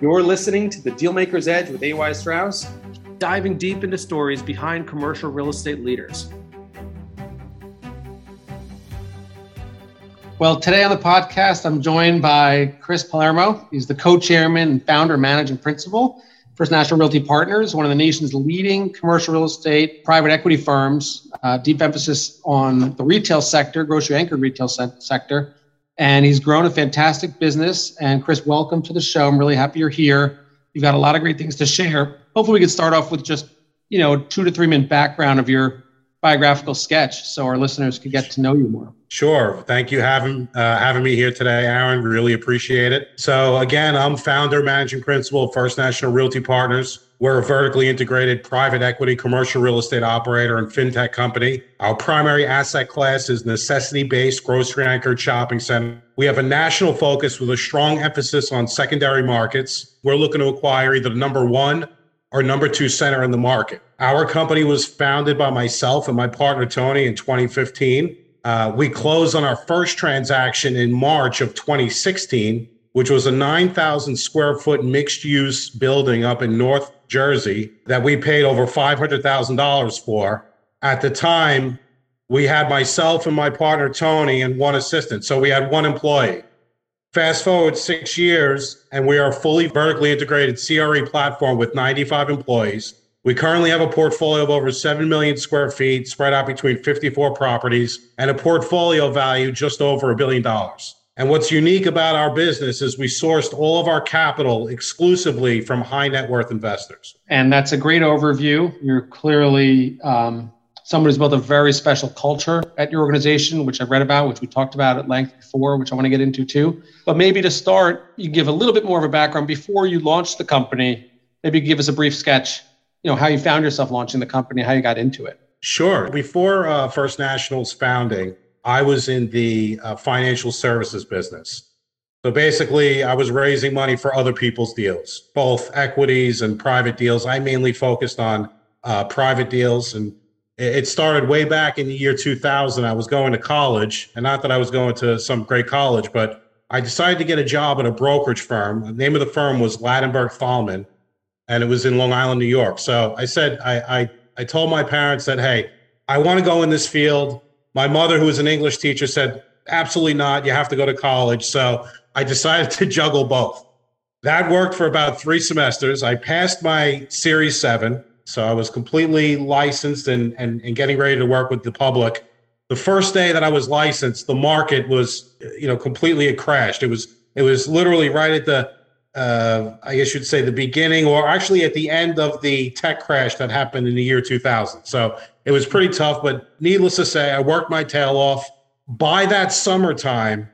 You're listening to the Dealmaker's Edge with AY Strauss, diving deep into stories behind commercial real estate leaders. Well, today on the podcast, I'm joined by Chris Palermo. He's the co chairman and founder, managing principal First National Realty Partners, one of the nation's leading commercial real estate private equity firms, uh, deep emphasis on the retail sector, grocery anchored retail se- sector. And he's grown a fantastic business. And Chris, welcome to the show. I'm really happy you're here. You've got a lot of great things to share. Hopefully, we can start off with just you know two to three minute background of your biographical sketch, so our listeners could get to know you more. Sure. Thank you having uh, having me here today, Aaron. Really appreciate it. So again, I'm founder, managing principal of First National Realty Partners. We're a vertically integrated private equity commercial real estate operator and fintech company. Our primary asset class is necessity-based grocery anchored shopping center. We have a national focus with a strong emphasis on secondary markets. We're looking to acquire either the number one or number two center in the market. Our company was founded by myself and my partner Tony in 2015. Uh, we closed on our first transaction in March of 2016, which was a 9,000 square foot mixed use building up in North Jersey that we paid over $500,000 for. At the time, we had myself and my partner Tony and one assistant. So we had one employee. Fast forward six years, and we are a fully vertically integrated CRE platform with 95 employees. We currently have a portfolio of over 7 million square feet spread out between 54 properties and a portfolio value just over a billion dollars. And what's unique about our business is we sourced all of our capital exclusively from high net worth investors. And that's a great overview. You're clearly um, someone who's built a very special culture at your organization, which I've read about, which we talked about at length before, which I want to get into too. But maybe to start, you give a little bit more of a background before you launched the company. Maybe give us a brief sketch you know how you found yourself launching the company, how you got into it. Sure. Before uh, First National's founding, I was in the uh, financial services business. So basically, I was raising money for other people's deals, both equities and private deals. I mainly focused on uh, private deals. And it started way back in the year 2000. I was going to college, and not that I was going to some great college, but I decided to get a job at a brokerage firm. The name of the firm was Ladenburg Thalmann, and it was in Long Island, New York. So I said, I, I, I told my parents that, hey, I want to go in this field. My mother, who was an English teacher, said, absolutely not. You have to go to college. So I decided to juggle both. That worked for about three semesters. I passed my Series 7. So I was completely licensed and, and, and getting ready to work with the public. The first day that I was licensed, the market was, you know, completely it crashed. It was it was literally right at the uh, I guess you'd say the beginning or actually at the end of the tech crash that happened in the year 2000. So it was pretty tough, but needless to say, I worked my tail off. By that summertime,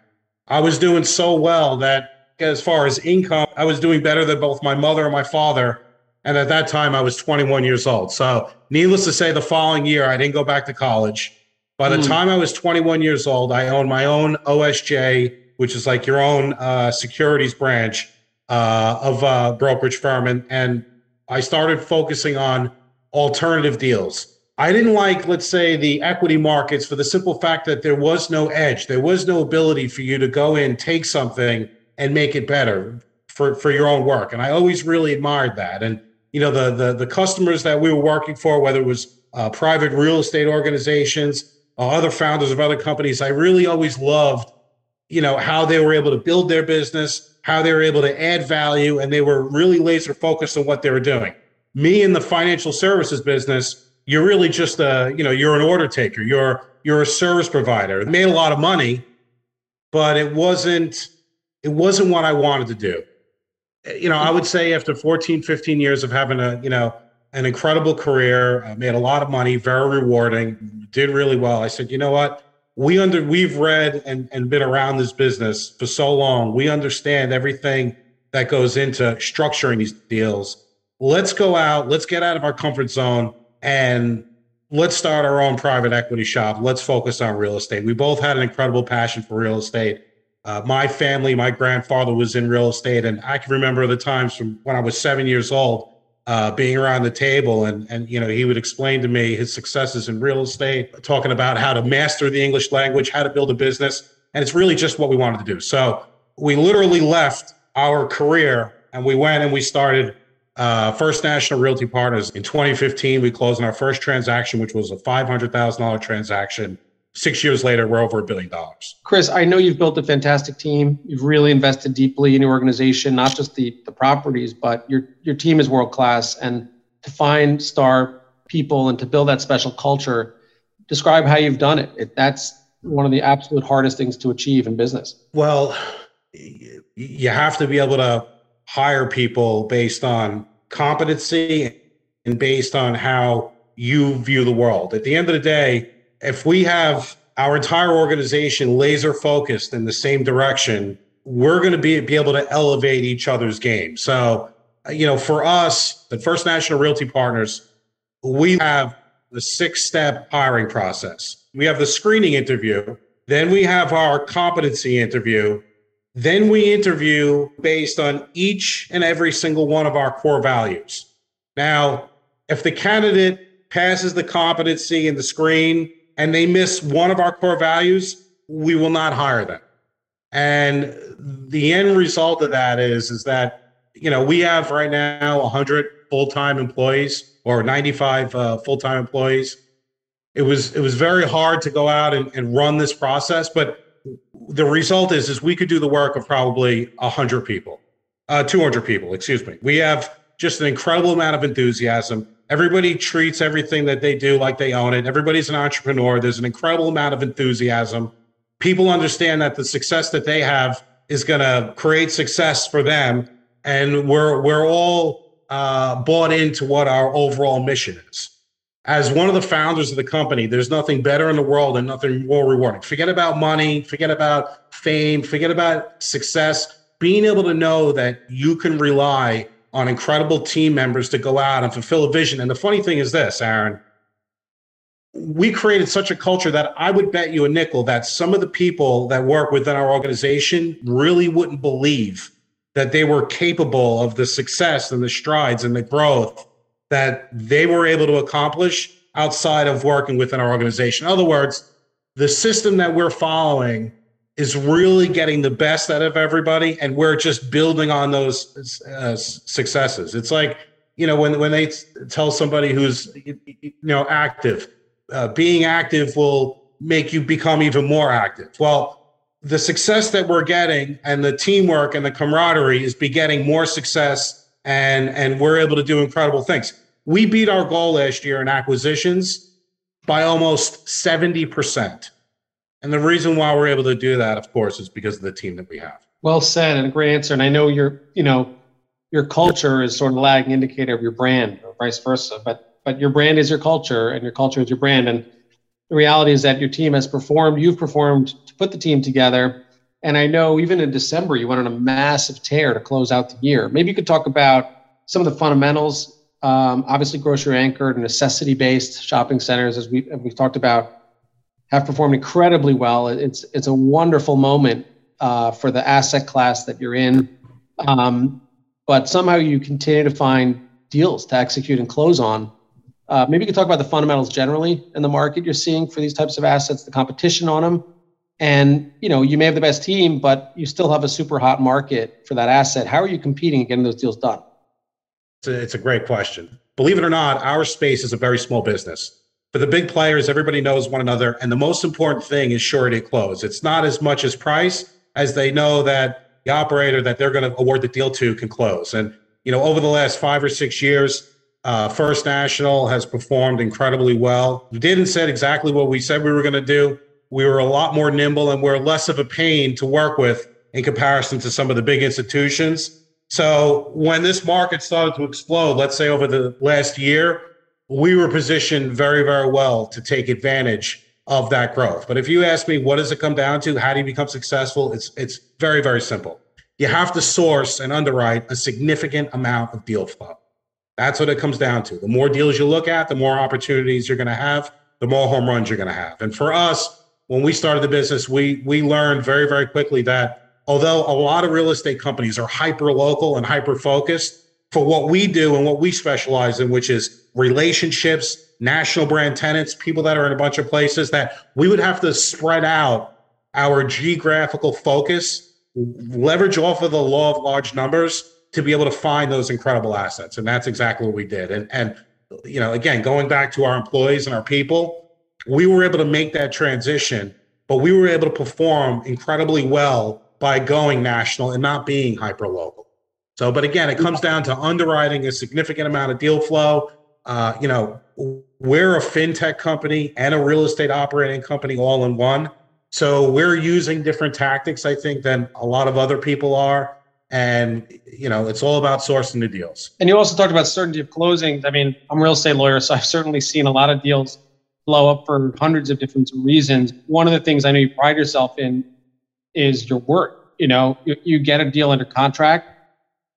I was doing so well that as far as income, I was doing better than both my mother and my father. And at that time, I was 21 years old. So, needless to say, the following year, I didn't go back to college. By the mm. time I was 21 years old, I owned my own OSJ, which is like your own uh, securities branch uh, of a brokerage firm, and and I started focusing on alternative deals. I didn't like, let's say, the equity markets for the simple fact that there was no edge. There was no ability for you to go in, take something, and make it better for, for your own work. And I always really admired that. And you know, the the, the customers that we were working for, whether it was uh, private real estate organizations, uh, other founders of other companies, I really always loved, you know, how they were able to build their business, how they were able to add value, and they were really laser focused on what they were doing. Me in the financial services business, you're really just a, you know, you're an order taker. You're you're a service provider. It made a lot of money, but it wasn't it wasn't what I wanted to do. Eh, you know, I would say after 14, 15 years of having a, you know, an incredible career, I made a lot of money, very rewarding, did really well. I said, you know what? We under we've read and, and been around this business for so long. We understand everything that goes into structuring these deals. Let's go out, let's get out of our comfort zone and let's start our own private equity shop. Let's focus on real estate. We both had an incredible passion for real estate. Uh, my family, my grandfather was in real estate, and I can remember the times from when I was seven years old uh, being around the table and and you know he would explain to me his successes in real estate talking about how to master the english language how to build a business and it's really just what we wanted to do so we literally left our career And we went and we started uh, First National Realty Partners in 2015. We closed on our first transaction, which was a $500,000 transaction. Six years later, we're over a billion dollars. Chris, I know you've built a fantastic team. You've really invested deeply in your organization, not just the, the properties, but your, your team is world class. And to find star people and to build that special culture, describe how you've done it. it that's one of the absolute hardest things to achieve in business. Well, you have to be able to hire people based on competency and based on how you view the world. At the end of the day, if we have our entire organization laser focused in the same direction, we're going to be, be able to elevate each other's game. So, you know, for us, the First National Realty Partners, we have the six step hiring process. We have the screening interview, then we have our competency interview, then we interview based on each and every single one of our core values. Now, if the candidate passes the competency and the screen and they miss one of our core values, we will not hire them. And the end result of that is, is that, you know, we have right now 100 full-time employees or 95 uh, full-time employees. It was, it was very hard to go out and, and run this process, but the result is is we could do the work of probably 100 people uh, 200 people excuse me we have just an incredible amount of enthusiasm everybody treats everything that they do like they own it. Everybody's an entrepreneur. There's an incredible amount of enthusiasm. People understand that the success that they have is going to create success for them. And we're we're all uh, bought into what our overall mission is. As one of the founders of the company, there's nothing better in the world and nothing more rewarding. Forget about money, forget about fame, forget about success. Being able to know that you can rely on incredible team members to go out and fulfill a vision. And the funny thing is this, Aaron, we created such a culture that I would bet you a nickel that some of the people that work within our organization really wouldn't believe that they were capable of the success and the strides and the growth that they were able to accomplish outside of working within our organization. In other words, the system that we're following is really getting the best out of everybody, and we're just building on those uh, successes. It's like you know when when they tell somebody who's you know active, uh, being active will make you become even more active. Well. The success that we're getting and the teamwork and the camaraderie is begetting more success and and we're able to do incredible things. We beat our goal last year in acquisitions by almost 70%. And the reason why we're able to do that, of course, is because of the team that we have. Well said and a great answer. And I know your, you know, your culture is sort of a lagging indicator of your brand or vice versa. But but your brand is your culture and your culture is your brand. And the reality is that your team has performed, you've performed to put the team together. And I know even in December, you went on a massive tear to close out the year. Maybe you could talk about some of the fundamentals, um, obviously grocery anchored, necessity based shopping centers, as we we've talked about, have performed incredibly well. It's it's a wonderful moment uh, for the asset class that you're in, um, but somehow you continue to find deals to execute and close on. Uh, maybe you could talk about the fundamentals generally in the market you're seeing for these types of assets, the competition on them, and you know you may have the best team, but you still have a super hot market for that asset. How are you competing and getting those deals done? It's a, it's a great question. Believe it or not, our space is a very small business. For the big players, everybody knows one another. And the most important thing is surety of close. It's not as much as price as they know that the operator that they're going to award the deal to can close. And, you know, over the last five or six years, uh, First National has performed incredibly well. We didn't said exactly what we said we were going to do. We were a lot more nimble and we're less of a pain to work with in comparison to some of the big institutions. So when this market started to explode, let's say over the last year, we were positioned very, very well to take advantage of that growth. But if you ask me, what does it come down to? How do you become successful? It's it's very, very simple. You have to source and underwrite a significant amount of deal flow. That's what it comes down to. The more deals you look at, the more opportunities you're going to have, the more home runs you're going to have. And for us, when we started the business, we we learned very, very quickly that although a lot of real estate companies are hyper local and hyper focused for what we do and what we specialize in, which is relationships, national brand tenants, people that are in a bunch of places, that we would have to spread out our geographical focus, leverage off of the law of large numbers to be able to find those incredible assets. And that's exactly what we did. And, and, you know, again, going back to our employees and our people, we were able to make that transition, but we were able to perform incredibly well by going national and not being hyper local. So, but again, it comes down to underwriting a significant amount of deal flow. Uh, you know, we're a fintech company and a real estate operating company all in one. So we're using different tactics, I think, than a lot of other people are. And, you know, it's all about sourcing the deals. And you also talked about certainty of closing. I mean, I'm a real estate lawyer, so I've certainly seen a lot of deals blow up for hundreds of different reasons. One of the things I know you pride yourself in is your work. You know, you, you get a deal under contract,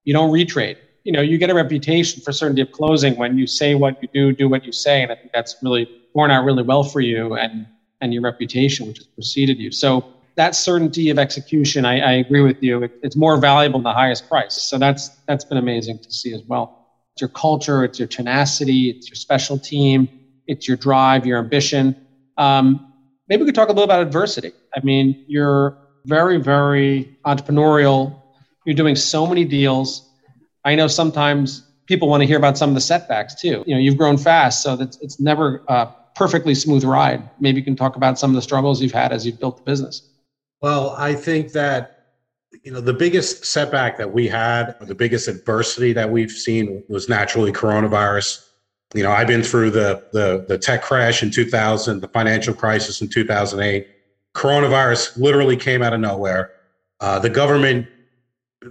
you don't retrade. You know, you get a reputation for certainty of closing when you say what you do, do what you say, and I think that's really borne out really well for you and and your reputation, which has preceded you. So that certainty of execution, I, I agree with you. It, it's more valuable than the highest price. So that's that's been amazing to see as well. It's your culture, it's your tenacity, it's your special team, it's your drive, your ambition. Um, maybe we could talk a little about adversity. I mean, you're very, very entrepreneurial. You're doing so many deals. I know sometimes people want to hear about some of the setbacks too. You know, you've grown fast, so that's it's never a perfectly smooth ride. Maybe you can talk about some of the struggles you've had as you've built the business. Well, I think that you know the biggest setback that we had, or the biggest adversity that we've seen, was naturally coronavirus. You know, I've been through the the the tech crash in 2000, the financial crisis in 2008. Coronavirus literally came out of nowhere. Uh, the government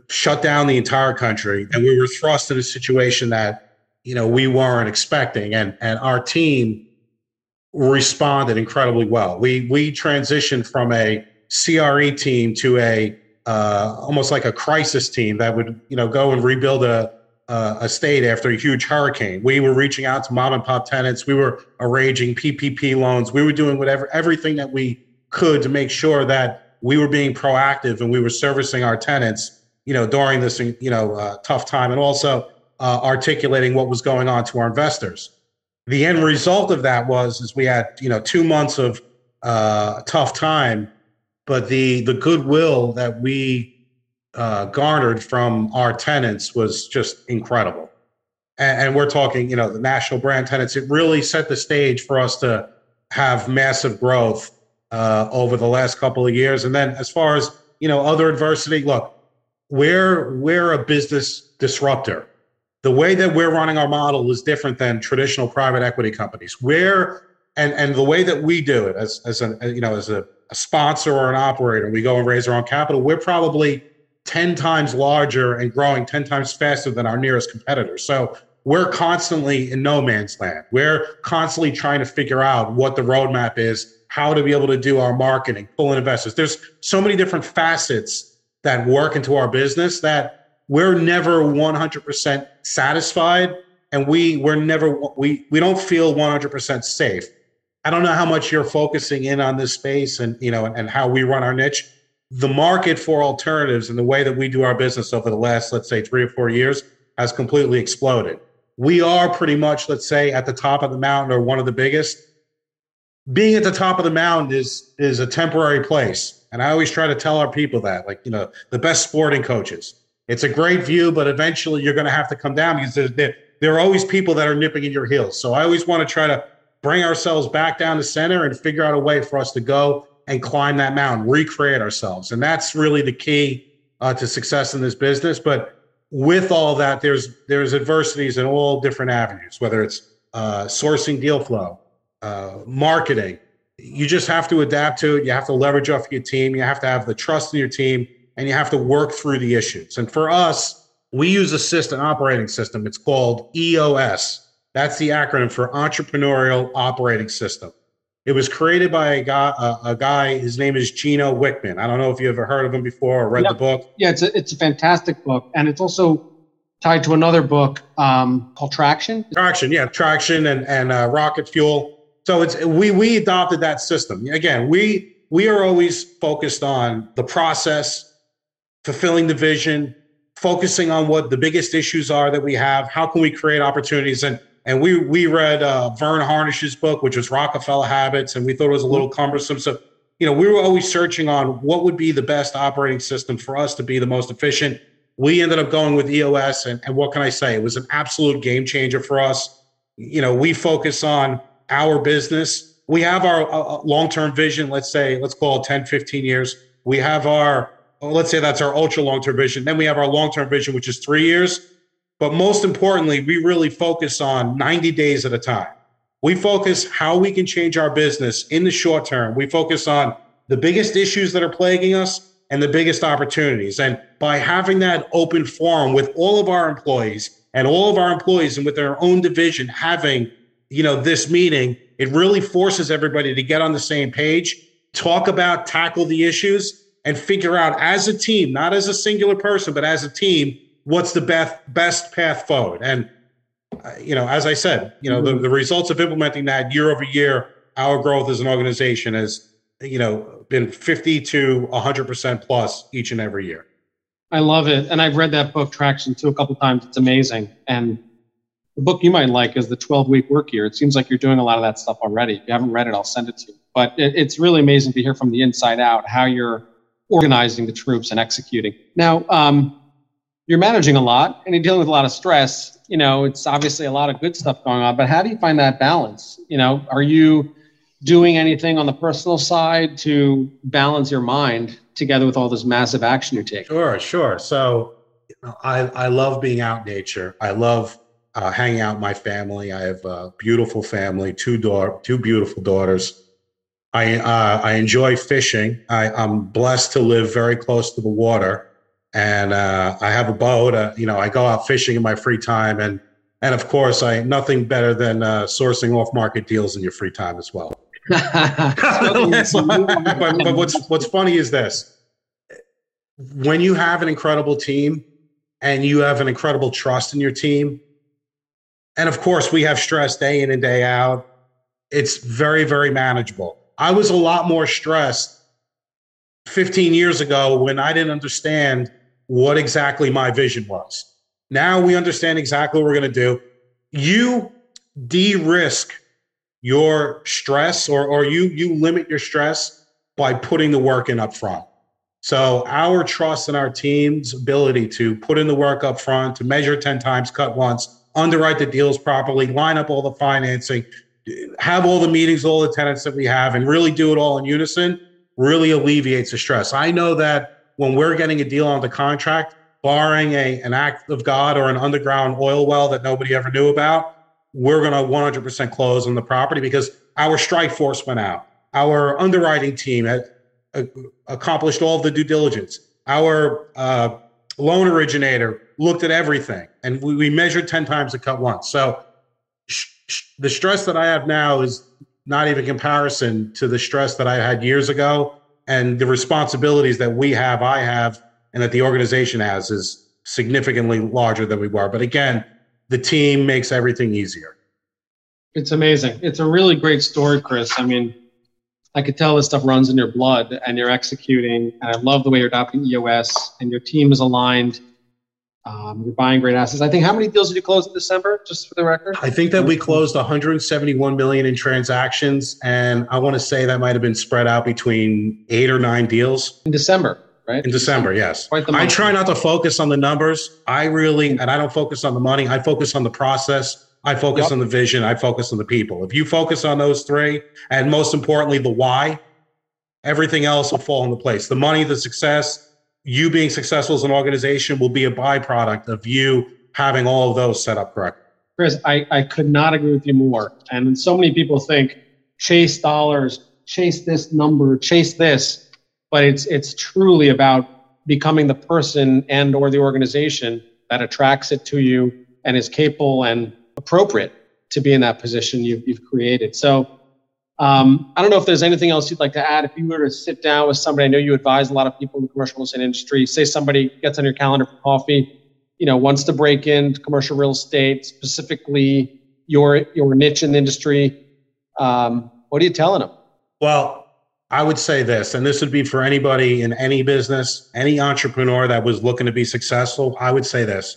shut down the entire country, and we were thrust in a situation that you know we weren't expecting, and and our team responded incredibly well. We we transitioned from a CRE team to a uh, almost like a crisis team that would you know go and rebuild a a state after a huge hurricane. We were reaching out to mom and pop tenants. We were arranging PPP loans. We were doing whatever everything that we could to make sure that we were being proactive and we were servicing our tenants. You know during this you know uh, tough time and also uh, articulating what was going on to our investors. The end result of that was is we had you know two months of uh, tough time but the the goodwill that we uh, garnered from our tenants was just incredible. And, and, we're talking, you know, the national brand tenants. It really set the stage for us to have massive growth uh, over the last couple of years. And then, as far as you know, other adversity, look, we're we're a business disruptor. The way that we're running our model is different than traditional private equity companies. We're and and the way that we do it as as a you know as a a sponsor or an operator, we go and raise our own capital, we're probably 10 times larger and growing 10 times faster than our nearest competitors. So we're constantly in no man's land. We're constantly trying to figure out what the roadmap is, how to be able to do our marketing, pull in investors. There's so many different facets that work into our business that we're never 100% satisfied and we we're never we we don't feel 100% safe I don't know how much you're focusing in on this space and you know and how we run our niche. The market for alternatives and the way that we do our business over the last, let's say, three or four years has completely exploded. We are pretty much, let's say, at the top of the mountain or one of the biggest. Being at the top of the mountain is is a temporary place. And I always try to tell our people that, like, you know, the best sporting coaches. It's a great view, but eventually you're going to have to come down because there, there are always people that are nipping in your heels. So I always want to try to bring ourselves back down to center and figure out a way for us to go and climb that mountain, recreate ourselves. And that's really the key uh, to success in this business. But with all that, there's there's adversities in all different avenues, whether it's uh, sourcing deal flow, uh, marketing. You just have to adapt to it. You have to leverage off your team. You have to have the trust in your team, and you have to work through the issues. And for us, we use a system operating system. It's called EOS that's the acronym for Entrepreneurial Operating System. It was created by a guy, a, a guy. His name is Gino Wickman. I don't know if you ever heard of him before or read yeah. the book. Yeah, it's a, it's a fantastic book, and it's also tied to another book um, called Traction. Traction, yeah, Traction and and uh, Rocket Fuel. So it's we we adopted that system. Again, we we are always focused on the process, fulfilling the vision, focusing on what the biggest issues are that we have. How can we create opportunities and and we we read uh, Verne Harnish's book, which was Rockefeller Habits, and we thought it was a little cumbersome. So, you know, we were always searching on what would be the best operating system for us to be the most efficient. we ended up going with EOS. And, and what can I say? It was an absolute game changer for us. You know, we focus on our business. We have our uh, long term vision, let's say, let's call it 10, 15 years. We have our, let's say that's our ultra long term vision. Then we have our long term vision, which is three years. But most importantly, we really focus on 90 days at a time. We focus how we can change our business in the short term. We focus on the biggest issues that are plaguing us and the biggest opportunities. And by having that open forum with all of our employees and all of our employees and with their own division having, you know, this meeting, it really forces everybody to get on the same page, talk about, tackle the issues, and figure out as a team, not as a singular person, but as a team, what's the best best path forward. And uh, you know, as I said, you know, the, the results of implementing that year over year, our growth as an organization has, you know, been 50 to 100% plus each and every year. I love it. And I've read that book, Traction, too, a couple times. It's amazing. And the book you might like is The 12 Week Work Year. It seems like you're doing a lot of that stuff already. If you haven't read it, I'll send it to you. But it, it's really amazing to hear from the inside out how you're organizing the troops and executing. Now, um, you're managing a lot and you're dealing with a lot of stress. You know, it's obviously a lot of good stuff going on, but how do you find that balance? You know, are you doing anything on the personal side to balance your mind together with all this massive action you're taking? Sure, sure. So you know, I, I love being out in nature. I love uh, hanging out with my family. I have a beautiful family, two daughter, two beautiful daughters. I uh, I enjoy fishing. I, I'm blessed to live very close to the water, and uh, I have a boat. Uh, you know, I go out fishing in my free time, and and of course, I nothing better than uh, sourcing off market deals in your free time as well. but, but what's what's funny is this: when you have an incredible team and you have an incredible trust in your team, and of course we have stress day in and day out, it's very very manageable. I was a lot more stressed 15 years ago when I didn't understand what exactly my vision was. Now we understand exactly what we're going to do. You de-risk your stress or, or you you limit your stress by putting the work in up front. So our trust in our team's ability to put in the work up front, to measure 10 times, cut once, underwrite the deals properly, line up all the financing, have all the meetings, all the tenants that we have, and really do it all in unison really alleviates the stress. I know that when we're getting a deal on the contract, barring a, an act of God or an underground oil well that nobody ever knew about, we're going to 100% close on the property because our strike force went out. Our underwriting team had uh, accomplished all the due diligence. Our uh, loan originator looked at everything and we, we measured 10 times the cut once. So sh- sh- the stress that I have now is not even comparison to the stress that I had years ago and the responsibilities that we have, I have, and that the organization has is significantly larger than we were. But again, the team makes everything easier. It's amazing. It's a really great story, Chris. I mean, I could tell this stuff runs in your blood and you're executing. And I love the way you're adopting EOS and your team is aligned. Um, you're buying great assets. I think how many deals did you close in December, just for the record? I think that we closed 171 million in transactions, and I want to say that might have been spread out between eight or nine deals in December right? In December, yes. I try not to focus on the numbers. I really, and I don't focus on the money. I focus on the process. I focus yep. on the vision. I focus on the people. If you focus on those three, and most importantly, the why, everything else will fall into place. The money, the success, you being successful as an organization will be a byproduct of you having all of those set up correctly. Chris, I, I could not agree with you more. And so many people think chase dollars, chase this number, chase this but it's it's truly about becoming the person and or the organization that attracts it to you and is capable and appropriate to be in that position you've, you've created so um, i don't know if there's anything else you'd like to add if you were to sit down with somebody i know you advise a lot of people in the commercial real estate industry say somebody gets on your calendar for coffee you know wants to break into commercial real estate specifically your your niche in the industry um, what are you telling them well I would say this, and this would be for anybody in any business, any entrepreneur that was looking to be successful. I would say this: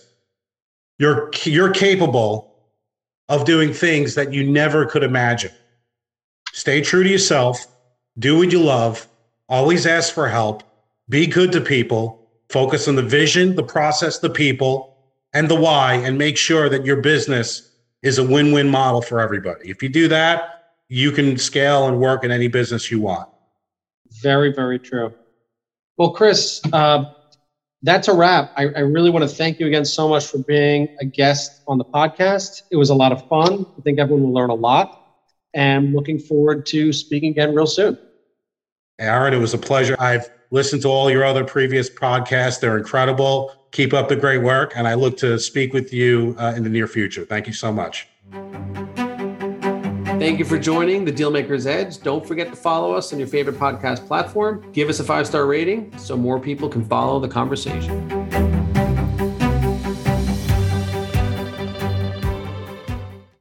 you're you're capable of doing things that you never could imagine. Stay true to yourself. Do what you love. Always ask for help. Be good to people. Focus on the vision, the process, the people, and the why, and make sure that your business is a win win model for everybody. If you do that, you can scale and work in any business you want. Very, very true. Well, Chris, uh, that's a wrap. I, I, really want to thank you again so much for being a guest on the podcast. It was a lot of fun. I think everyone will learn a lot. And looking forward to speaking again real soon. Aaron, it was a pleasure. I've listened to all your other previous podcasts, they're incredible. Keep up the great work. And I look to speak with you uh, in the near future. Thank you so much. Thank you for joining the Dealmaker's Edge. Don't forget to follow us on your favorite podcast platform. Give us a five star rating so more people can follow the conversation.